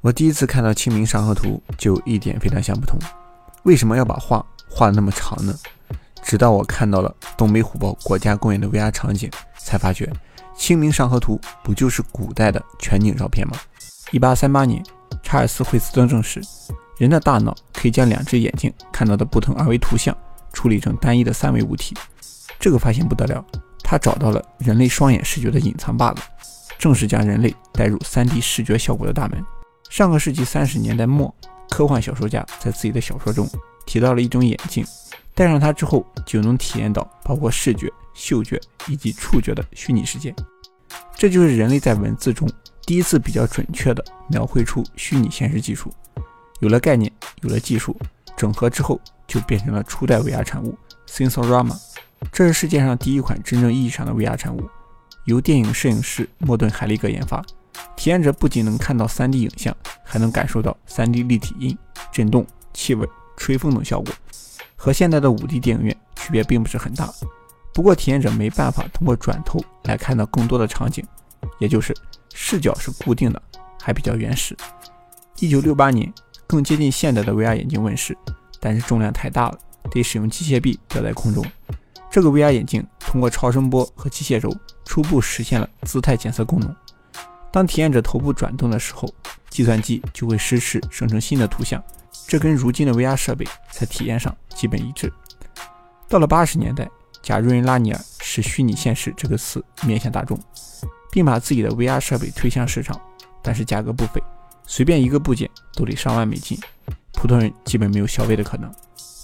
我第一次看到《清明上河图》，就一点非常想不通，为什么要把画画那么长呢？直到我看到了东北虎豹国家公园的 VR 场景，才发觉《清明上河图》不就是古代的全景照片吗？一八三八年，查尔斯·惠斯登证实，人的大脑可以将两只眼睛看到的不同二维图像处理成单一的三维物体。这个发现不得了，他找到了人类双眼视觉的隐藏 bug，正是将人类带入 3D 视觉效果的大门。上个世纪三十年代末，科幻小说家在自己的小说中提到了一种眼镜，戴上它之后就能体验到包括视觉、嗅觉以及触觉的虚拟世界。这就是人类在文字中第一次比较准确地描绘出虚拟现实技术。有了概念，有了技术，整合之后就变成了初代 VR 产物 Sensorama。这是世界上第一款真正意义上的 VR 产物，由电影摄影师莫顿·海利格研发。体验者不仅能看到 3D 影像，还能感受到 3D 立体音、震动、气味、吹风等效果，和现在的 5D 电影院区别并不是很大。不过，体验者没办法通过转头来看到更多的场景，也就是视角是固定的，还比较原始。1968年，更接近现代的 VR 眼镜问世，但是重量太大了，得使用机械臂吊在空中。这个 VR 眼镜通过超声波和机械轴，初步实现了姿态检测功能。当体验者头部转动的时候，计算机就会实时生成新的图像，这跟如今的 VR 设备在体验上基本一致。到了八十年代，贾瑞恩·拉尼尔使“虚拟现实”这个词面向大众，并把自己的 VR 设备推向市场，但是价格不菲，随便一个部件都得上万美金，普通人基本没有消费的可能。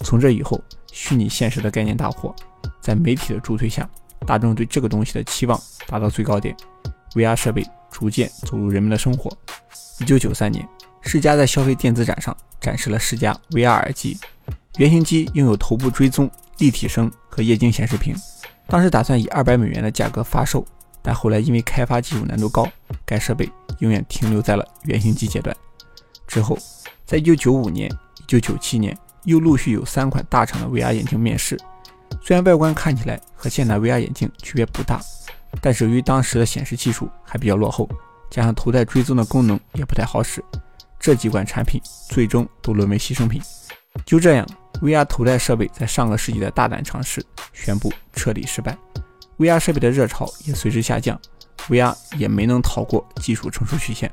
从这以后，虚拟现实的概念大火，在媒体的助推下，大众对这个东西的期望达到最高点，VR 设备。逐渐走入人们的生活。一九九三年，世嘉在消费电子展上展示了世嘉 VR 耳机，原型机拥有头部追踪、立体声和液晶显示屏。当时打算以二百美元的价格发售，但后来因为开发技术难度高，该设备永远停留在了原型机阶段。之后，在一九九五年、一九九七年，又陆续有三款大厂的 VR 眼镜面世。虽然外观看起来和现代 VR 眼镜区别不大。但是由于当时的显示技术还比较落后，加上头戴追踪的功能也不太好使，这几款产品最终都沦为牺牲品。就这样，VR 头戴设备在上个世纪的大胆尝试宣布彻底失败，VR 设备的热潮也随之下降，VR 也没能逃过技术成熟曲线。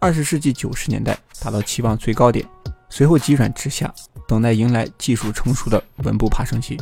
二十世纪九十年代达到期望最高点，随后急转直下，等待迎来技术成熟的稳步爬升期。